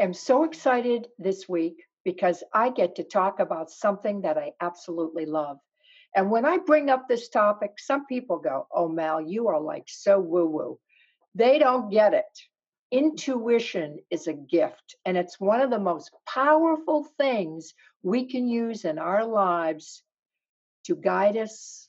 Am so excited this week because I get to talk about something that I absolutely love. And when I bring up this topic, some people go, Oh, Mal, you are like so woo woo. They don't get it. Intuition is a gift, and it's one of the most powerful things we can use in our lives to guide us,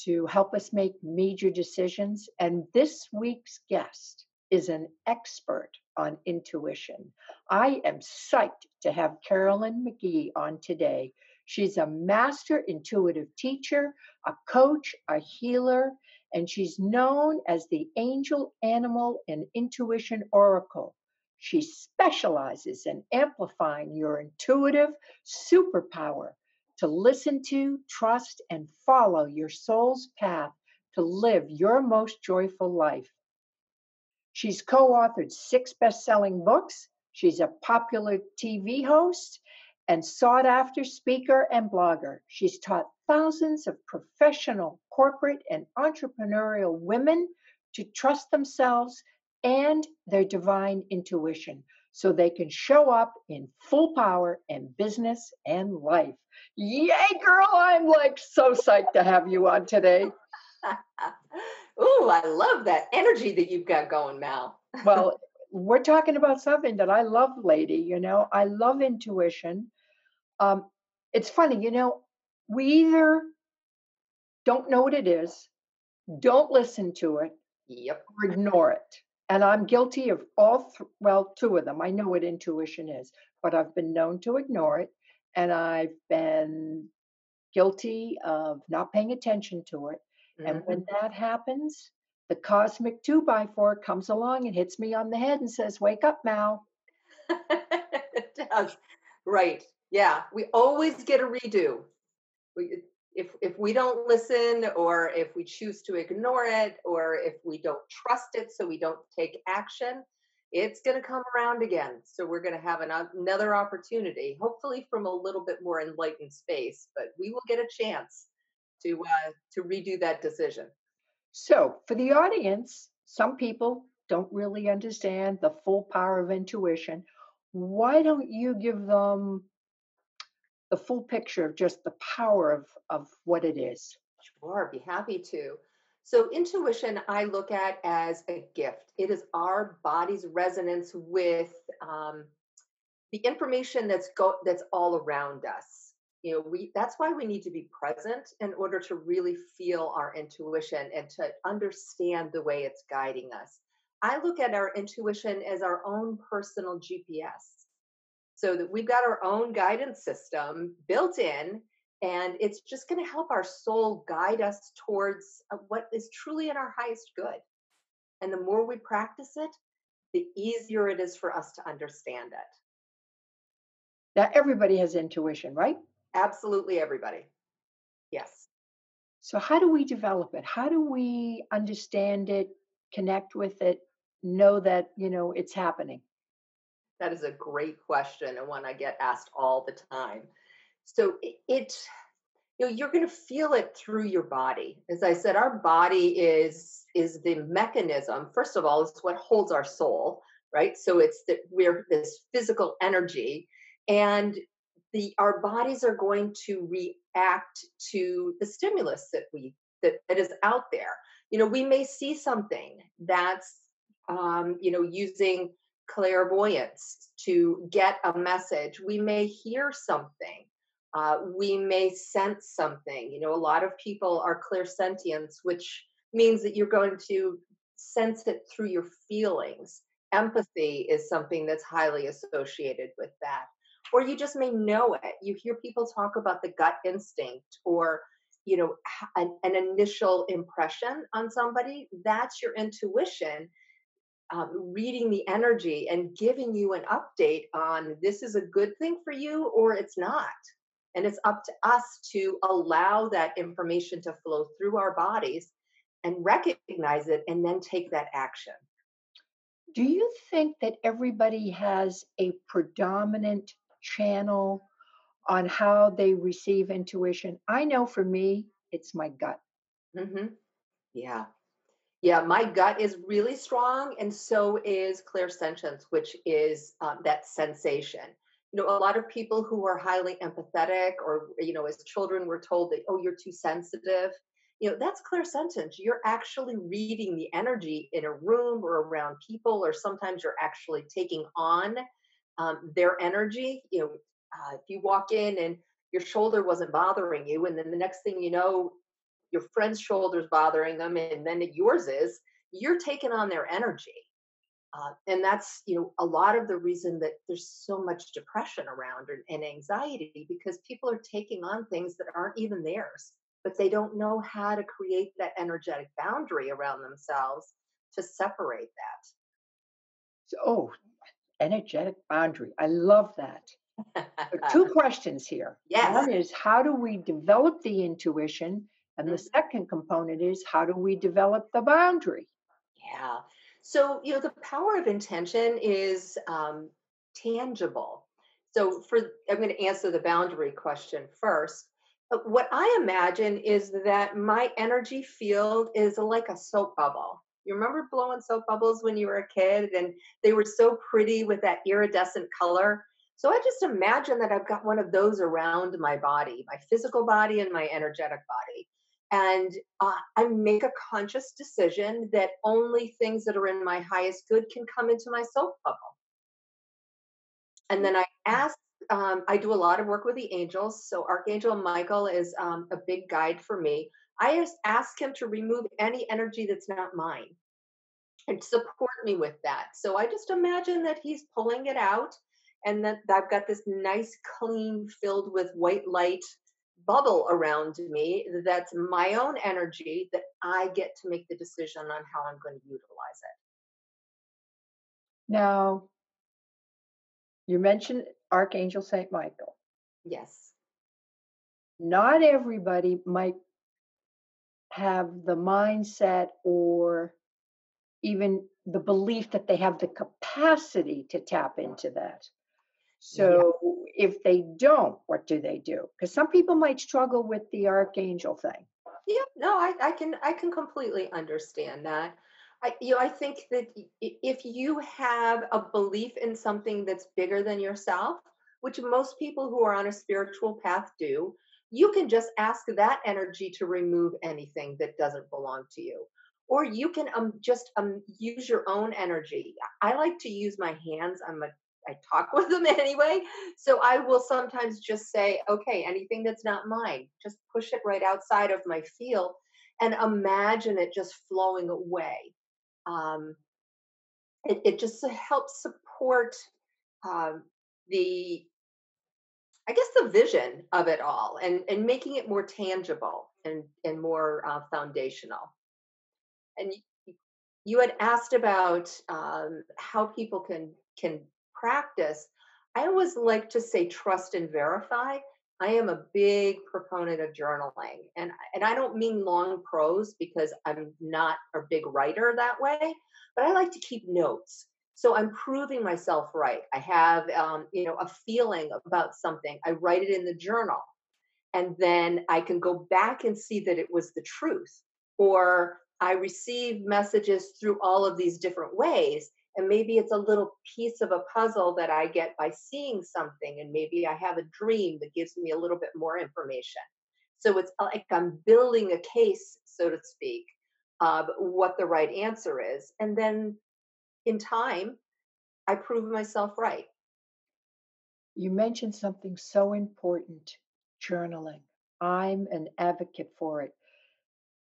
to help us make major decisions. And this week's guest is an expert on intuition. I am psyched to have Carolyn McGee on today. She's a master intuitive teacher, a coach, a healer, and she's known as the angel animal and intuition oracle. She specializes in amplifying your intuitive superpower to listen to, trust, and follow your soul's path to live your most joyful life. She's co authored six best selling books. She's a popular TV host and sought after speaker and blogger. She's taught thousands of professional, corporate, and entrepreneurial women to trust themselves and their divine intuition so they can show up in full power in business and life. Yay, girl! I'm like so psyched to have you on today. Ooh, I love that energy that you've got going, Mal. well, we're talking about something that I love, lady. You know, I love intuition. Um, it's funny, you know, we either don't know what it is, don't listen to it, yep, or ignore it. And I'm guilty of all, th- well, two of them. I know what intuition is, but I've been known to ignore it. And I've been guilty of not paying attention to it. Mm-hmm. And when that happens, the cosmic two by four comes along and hits me on the head and says, Wake up, Mal. it does. Right. Yeah. We always get a redo. We, if, if we don't listen, or if we choose to ignore it, or if we don't trust it, so we don't take action, it's going to come around again. So we're going to have an, another opportunity, hopefully from a little bit more enlightened space, but we will get a chance to uh, to redo that decision. So, for the audience, some people don't really understand the full power of intuition. Why don't you give them the full picture of just the power of, of what it is? Sure, be happy to. So, intuition I look at as a gift. It is our body's resonance with um, the information that's go that's all around us you know we that's why we need to be present in order to really feel our intuition and to understand the way it's guiding us. I look at our intuition as our own personal gps so that we've got our own guidance system built in and it's just going to help our soul guide us towards uh, what is truly in our highest good. And the more we practice it the easier it is for us to understand it. Now everybody has intuition right Absolutely everybody. Yes. So, how do we develop it? How do we understand it, connect with it, know that, you know, it's happening? That is a great question and one I get asked all the time. So, it, it you know you're going to feel it through your body as i said our body is is the mechanism first of all it's what holds our soul right so it's that we're this physical energy and the our bodies are going to react to the stimulus that we that, that is out there. You know we may see something that's um, you know using clairvoyance to get a message. We may hear something. Uh, we may sense something. You know a lot of people are clairsentients which means that you're going to sense it through your feelings. Empathy is something that's highly associated with that or you just may know it. You hear people talk about the gut instinct or you know an, an, initial impression on somebody that's your intuition um, reading the energy and giving you an update on this is a good thing for you or it's not. And it's up to us to allow that information to flow through our bodies and recognize it and then take that action. Do you think that everybody has a predominant channel on how they receive intuition? I know for me, it's my gut. Mm-hmm. Yeah. Yeah, my gut is really strong, and so is clear clairsentience, which is um, that sensation. You know, a lot of people who are highly empathetic, or you know, as children, we're told that oh, you're too sensitive. You know, that's clairsentience. You're actually reading the energy in a room or around people, or sometimes you're actually taking on um, their energy. You know, uh, if you walk in and your shoulder wasn't bothering you, and then the next thing you know, your friend's shoulders bothering them and then yours is you're taking on their energy uh, and that's you know a lot of the reason that there's so much depression around and, and anxiety because people are taking on things that aren't even theirs but they don't know how to create that energetic boundary around themselves to separate that so, oh energetic boundary i love that two questions here yes. one is how do we develop the intuition and the mm-hmm. second component is how do we develop the boundary? Yeah. So, you know, the power of intention is um, tangible. So, for I'm going to answer the boundary question first. But what I imagine is that my energy field is like a soap bubble. You remember blowing soap bubbles when you were a kid and they were so pretty with that iridescent color? So I just imagine that I've got one of those around my body, my physical body and my energetic body and uh, I make a conscious decision that only things that are in my highest good can come into my soap bubble. And then I ask, um, I do a lot of work with the angels. So Archangel Michael is um, a big guide for me. I just ask him to remove any energy that's not mine and support me with that. So I just imagine that he's pulling it out and that I've got this nice, clean, filled with white light bubble around me that's my own energy that I get to make the decision on how I'm going to utilize it. Now, you mentioned Archangel St. Michael. Yes. Not everybody might have the mindset or even the belief that they have the capacity to tap into that. So yeah. if they don't, what do they do? Because some people might struggle with the archangel thing. Yeah, no, I, I can I can completely understand that. I you know I think that if you have a belief in something that's bigger than yourself, which most people who are on a spiritual path do, you can just ask that energy to remove anything that doesn't belong to you or you can um, just um, use your own energy. I like to use my hands. I'm a I talk with them anyway. So I will sometimes just say, okay, anything that's not mine, just push it right outside of my field and imagine it just flowing away. Um, it, it just helps support um, the, I guess, the vision of it all and, and making it more tangible and, and more uh, foundational. And you had asked about um, how people can can practice, I always like to say trust and verify. I am a big proponent of journaling. And, and I don't mean long prose because I'm not a big writer that way, but I like to keep notes. So I'm proving myself right. I have, um, you know, a feeling about something. I write it in the journal, and then I can go back and see that it was the truth. Or I receive messages through all of these different ways, and maybe it's a little piece of a puzzle that I get by seeing something, and maybe I have a dream that gives me a little bit more information. So it's like I'm building a case, so to speak, of what the right answer is. And then in time, I prove myself right. You mentioned something so important journaling. I'm an advocate for it.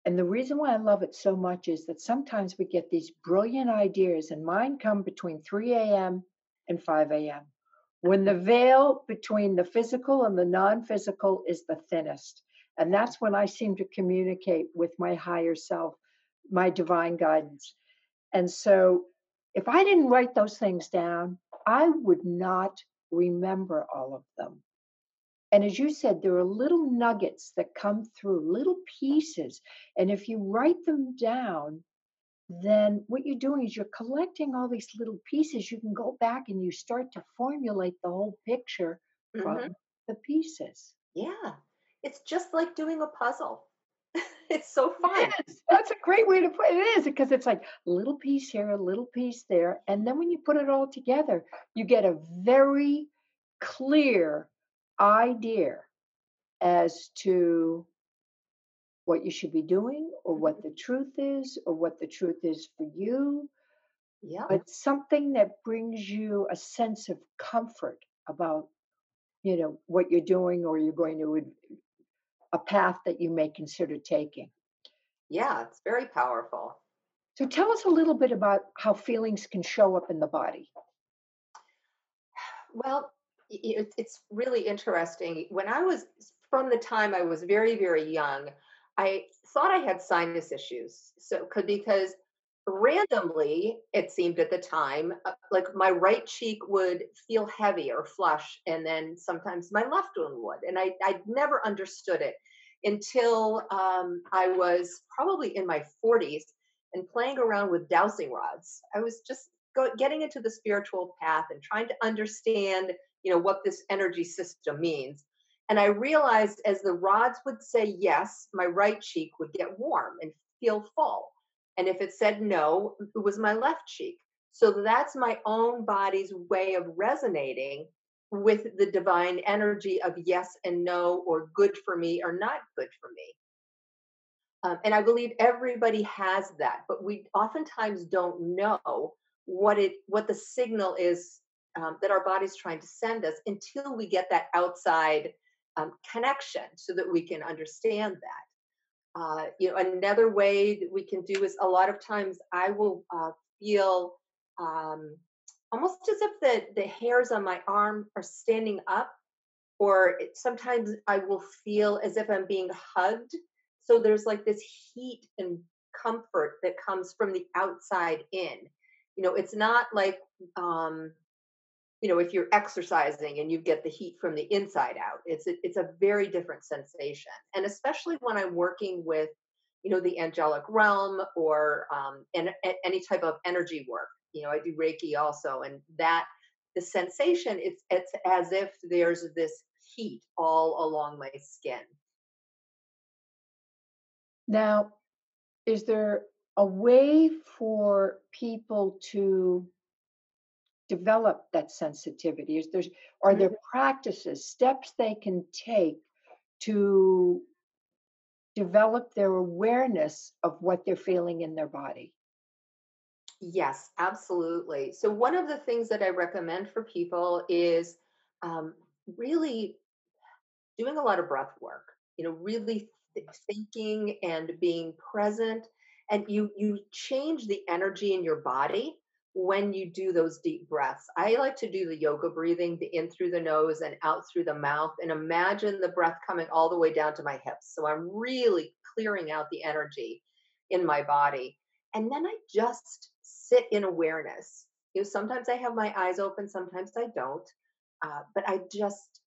And the reason why I love it so much is that sometimes we get these brilliant ideas, and mine come between 3 a.m. and 5 a.m. When the veil between the physical and the non physical is the thinnest. And that's when I seem to communicate with my higher self, my divine guidance. And so if I didn't write those things down, I would not remember all of them. And as you said, there are little nuggets that come through, little pieces. And if you write them down, then what you're doing is you're collecting all these little pieces. You can go back and you start to formulate the whole picture from hmm the pieces. Yeah. It's just like doing a puzzle. It's so fun. That's a great way to put it. It is because it's like a little piece here, a little piece there. And then when you put it all together, you get a very clear idea as to what you should be doing or mm-hmm. what the truth is or what the truth is for you, Yep. but something that brings you a sense of comfort about, you know, what you're doing or you're going to a path that you may consider taking. Yeah, it's very powerful. So tell us a little bit about how feelings can show up in the body. Well, it's it's really interesting. When I was from the time I was very, very young, I thought I had sinus issues. So could because randomly it seemed at the time uh, like my right cheek would feel heavy or flush and then sometimes my left one would and i i never understood it until um, i was probably in my 40s and playing around with dowsing rods. I was just go, getting into the spiritual path and trying to understand you know what this energy system means and i realized as the rods would say yes my right cheek would get warm and feel full and if it said no, it was my left cheek. So that's my own body's way of resonating with the divine energy of yes and no, or good for me or not good for me. Um, and I believe everybody has that, but we oftentimes don't know what it what the signal is um, that our body's trying to send us until we get that outside um, connection, so that we can understand that uh, you know another way that we can do is a lot of times i will uh, feel um, almost as if the the hairs on my arm are standing up or it, sometimes i will feel as if i'm being hugged. So there's like this heat and comfort that comes from the outside in. You know it's not like um you know if you're exercising and you get the heat from the inside out it's a, it's a very different sensation. And especially when i'm working with you know the angelic realm or um, and any type of energy work you know i do reiki also and that the sensation it's it's as if there's this heat all along my skin. Now, is there a way for people to develop that sensitivity? Is there are there practices, steps they can take to develop their awareness of what they're feeling in their body? Yes, absolutely. So, one of the things that I recommend for people is um, really doing a lot of breath work, you know, really th- thinking and being present. And you, you change the energy in your body when you do those deep breaths. I like to do the yoga breathing, the in through the nose and out through the mouth, and imagine the breath coming all the way down to my hips. So I'm really clearing out the energy in my body. And then I just sit in awareness. You know, sometimes I have my eyes open, sometimes I don't. Uh, but I just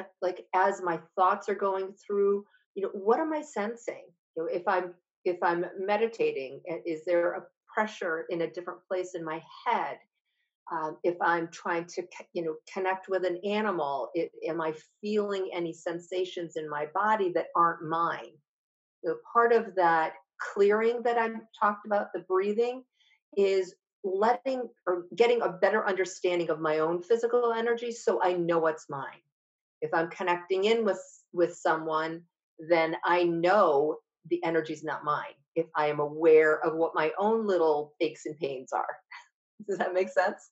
uh, like as my thoughts are going through, you know, what am I sensing? You know, if I'm if I'm meditating, is there a pressure in a different place in my head? Um, if I'm trying to, you know, connect with an animal, it, am I feeling any sensations in my body that aren't mine? Know, part of that clearing that I talked about, the breathing, is letting or getting a better understanding of my own physical energy so I know what's mine. If I'm connecting in with with someone, then I know the energy's not mine. If I am aware of what my own little aches and pains are. Does that make sense?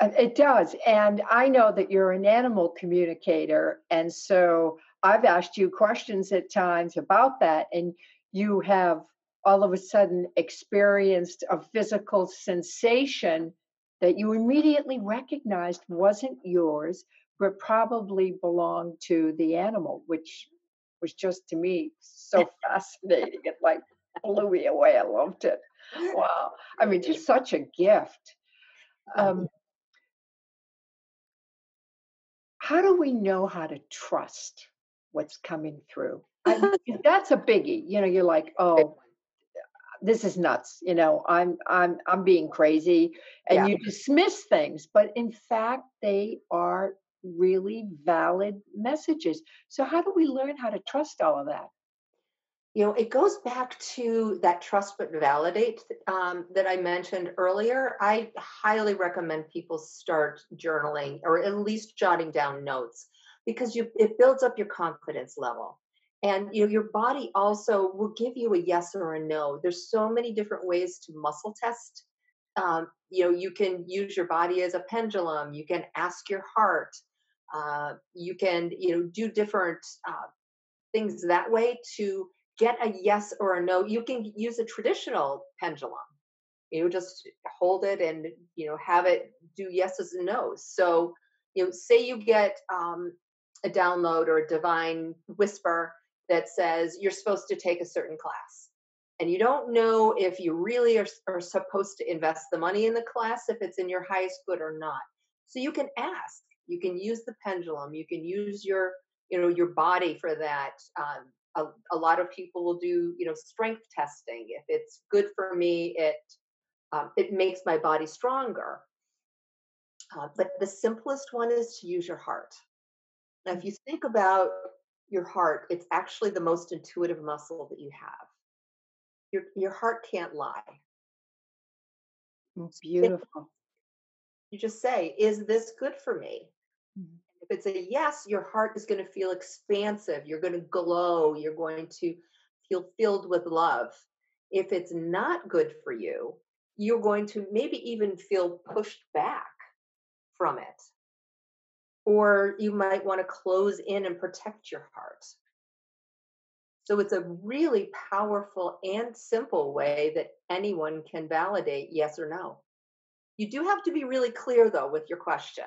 Uh, It does. And I know that you're an animal communicator. And so I've asked you questions at times about that. And you have all of a sudden experienced a physical sensation that you immediately recognized wasn't yours, but probably belonged to the animal, which was just to me so fascinating. It like blew me away. I loved it. Wow. I mean, just such a gift. Um, how do we know how to trust what's coming through? I, that's a biggie. You know, you're like, oh, this is nuts. You know, I'm I'm I'm being crazy, and Yeah. you dismiss things, but in fact, they are really valid messages. So how do we learn how to trust all of that? You know, it goes back to that trust but validate um, that I mentioned earlier. I highly recommend people start journaling or at least jotting down notes because you it builds up your confidence level. And you know, your body also will give you a yes or a no. There's so many different ways to muscle test. Um, you know, you can use your body as a pendulum. You can ask your heart. Uh, you can, you know, do different uh, things that way to get a yes or a no. You can use a traditional pendulum. You know, just hold it and you know have it do yeses and nos. So you know, say you get um, a download or a divine whisper that says you're supposed to take a certain class, and you don't know if you really are, are supposed to invest the money in the class if it's in your highest good or not. So you can ask. You can use the pendulum. You can use your you know your body for that. Um, a, a lot of people will do you know strength testing. If it's good for me it um, it makes my body stronger. Uh, but the simplest one is to use your heart. Now if you think about your heart it's actually the most intuitive muscle that you have. Your your heart can't lie. Mm, think- Beautiful. you just say is this good for me? If it's a yes your heart is going to feel expansive you're going to glow you're going to feel filled with love. If it's not good for you you're going to maybe even feel pushed back from it. Or you might want to close in and protect your heart. So it's a really powerful and simple way that anyone can validate yes or no. You do have to be really clear though with your question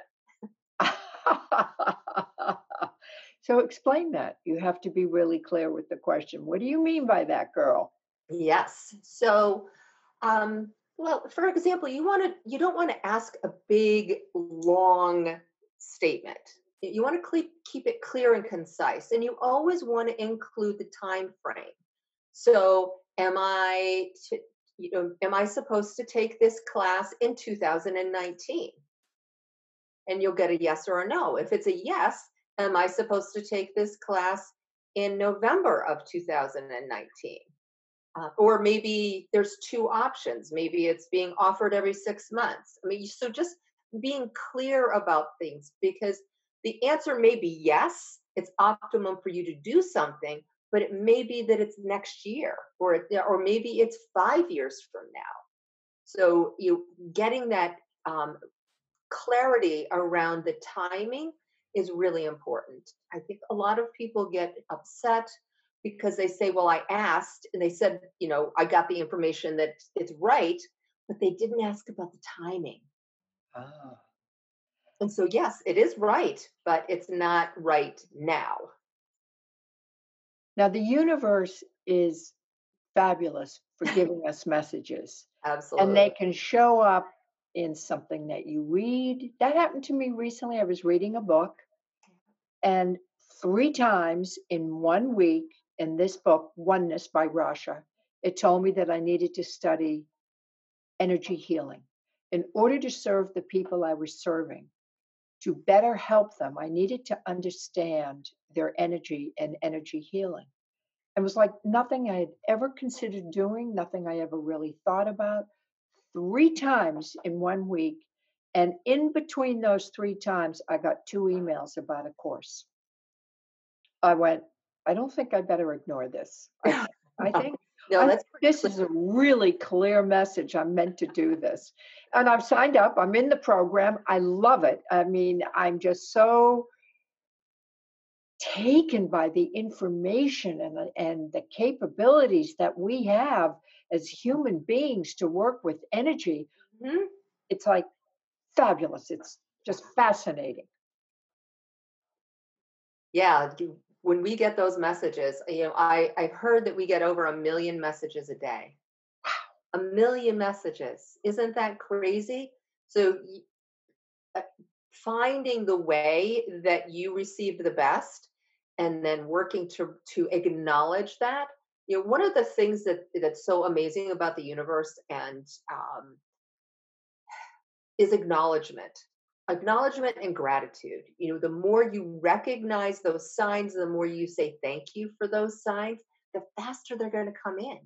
so explain that. You have to be really clear with the question. What do you mean by that, girl? Yes. So, um, well, for example, you want to you don't want to ask a big, long statement. You want to keep keep it clear and concise, and you always want to include the time frame. So, am I, to, you know, am I supposed to take this class in 2019? And you'll get a yes or a no. If it's a yes, am I supposed to take this class in November of 2019? Uh, or maybe there's two options. Maybe it's being offered every six months. I mean, so just being clear about things because the answer may be yes, it's optimum for you to do something, but it may be that it's next year, or or maybe it's five years from now. So you getting that um, clarity around the timing is really important. I think a lot of people get upset because they say, Well, I asked, and they said, You know, I got the information that it's right, but they didn't ask about the timing. Ah. And so, yes, it is right, but it's not right now. Now, the universe is fabulous for giving us messages, Absolutely. and they can show up in something that you read. That happened to me recently. I was reading a book, and three times in one week in this book, Oneness by Rasha, it told me that I needed to study energy healing. In order to serve the people I was serving, to better help them, I needed to understand their energy and energy healing. It was like nothing I had ever considered doing, nothing I ever really thought about. Three times in one week. And in between those three times, I got two emails about a course. I went, I don't think I better ignore this. I, I think no, I this is a really clear message. I'm meant to do this. And I've signed up. I'm in the program. I love it. I mean, I'm just so taken by the information and and the capabilities that we have as human beings to work with energy. Mhm. It's like fabulous. It's just fascinating. yeah. When we get those messages, you know, I I've heard that we get over a million messages a day. Wow, A million messages. Isn't that crazy? So uh, finding the way that you received the best and then working to to acknowledge that you know one of the things that that's so amazing about the universe and um, is acknowledgement acknowledgement and gratitude. You know the more you recognize those signs the more you say thank you for those signs the faster they're going to come in.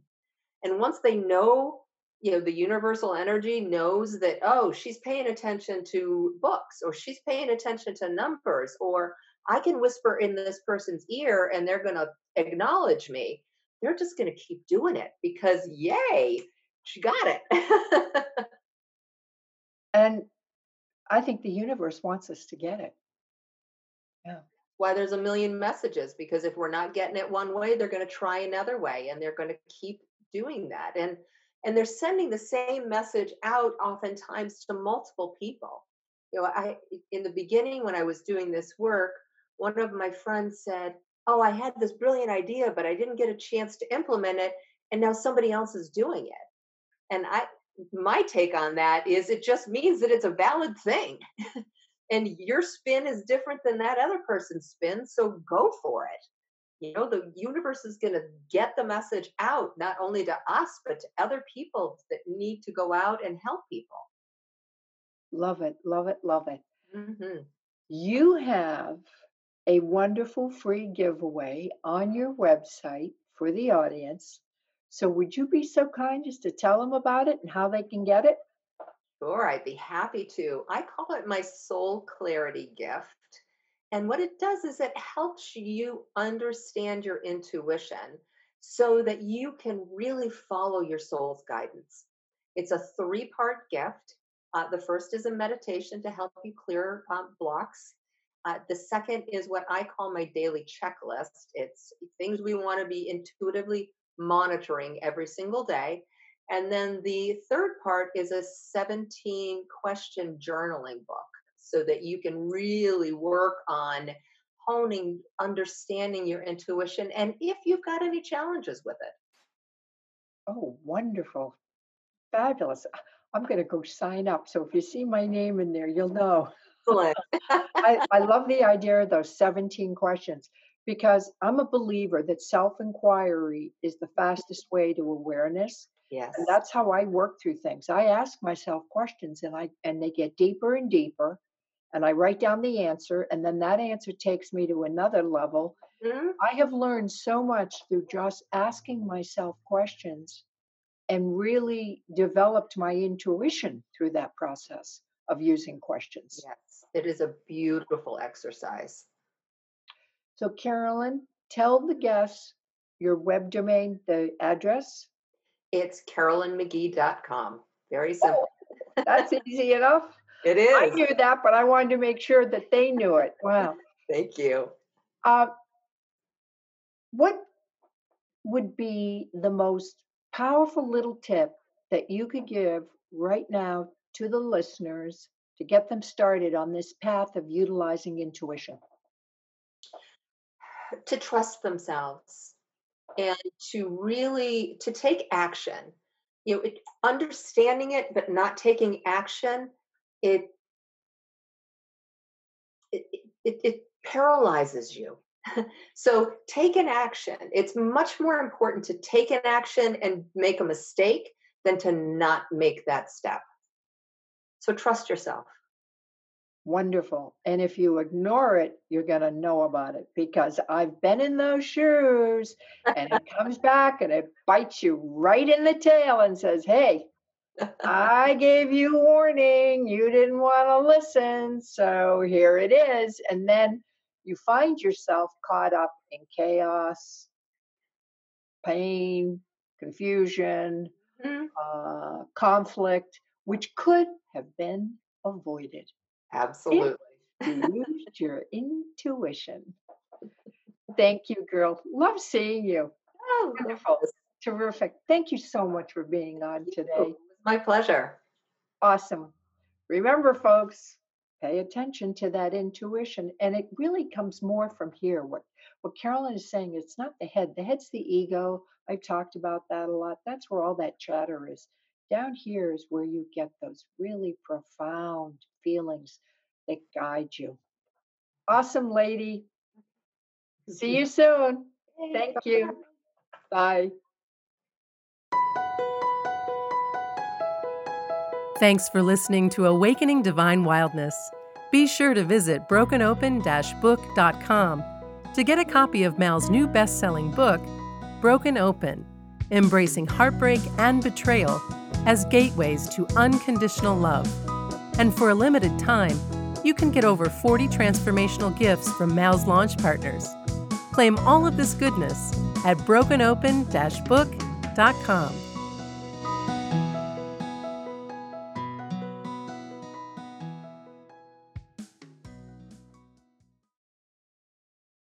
And once they know you know the universal energy knows that oh she's paying attention to books or she's paying attention to numbers or i can whisper in this person's ear and they're going to acknowledge me they're just going to keep doing it because yay she got it. And i think the universe wants us to get it. Yeah. Why there's a million messages because if we're not getting it one way they're going to try another way and they're going to keep doing that and and they're sending the same message out oftentimes to multiple people. You know i in the beginning when i was doing this work one of my friends said oh i had this brilliant idea but i didn't get a chance to implement it and now somebody else is doing it. And i my take on that is it just means that it's a valid thing. And your spin is different than that other person's spin so go for it. You know the universe is going to get the message out not only to us but to other people that need to go out and help people. Love it love it love it. Mm-hmm. you have a wonderful free giveaway on your website for the audience so would you be so kind just to tell them about it and how they can get it sure i'd be happy to i call it my soul clarity gift and what it does is it helps you understand your intuition so that you can really follow your soul's guidance. It's a three part gift. Uh, the first is a meditation to help you clear um, blocks. Uh, the second is what I call my daily checklist. It's things we want to be intuitively monitoring every single day. And then the third part is a 17 question journaling book so that you can really work on honing, understanding your intuition, and if you've got any challenges with it. Oh, wonderful. Fabulous. I'm going to go sign up. So if you see my name in there, you'll know. Excellent. I, I love the idea of those 17 questions because I'm a believer that self inquiry is the fastest way to awareness. Yes. And that's how I work through things. I ask myself questions and I and they get deeper and deeper and I write down the answer, and then that answer takes me to another level. Mm-hmm. I have learned so much through just asking myself questions and really developed my intuition through that process of using questions. Yes, it is a beautiful exercise. So, Carolyn, tell the guests your web domain, the address. It's carolynmcgee.com. Very simple. Oh, that's easy enough. It is. I knew that, but I wanted to make sure that they knew it. Wow. Thank you. Uh, what would be the most powerful little tip that you could give right now to the listeners to get them started on this path of utilizing intuition? To trust themselves and to really to take action. You know, it, understanding it but not taking action it it, it, it paralyzes you. so take an action. It's much more important to take an action and make a mistake than to not make that step. So trust yourself. Wonderful. And if you ignore it, you're going to know about it because I've been in those shoes and it comes back and it bites you right in the tail and says, Hey, I gave you warning. You didn't want to listen. So here it is. And then you find yourself caught up in chaos, pain, confusion, mm-hmm. uh, conflict, which could have been avoided. Absolutely. Used your intuition. Thank you, girl. Love seeing you. Oh, wonderful. Terrific. Thank you so much for being on today. My pleasure. Awesome. Remember, folks, pay attention to that intuition. And it really comes more from here. What, what Carolyn is saying, it's not the head. The head's the ego. I've talked about that a lot. That's where all that chatter is. Down here is where you get those really profound feelings that guide you. Awesome, lady. See you soon. Thank you. Bye. Thanks for listening to Awakening Divine Wildness. Be sure to visit brokenopen-book.com to get a copy of Mal's new best-selling book, Broken Open: Embracing Heartbreak and Betrayal as Gateways to Unconditional Love. And for a limited time, you can get over 40 transformational gifts from Mal's launch partners. Claim all of this goodness at brokenopen-book.com.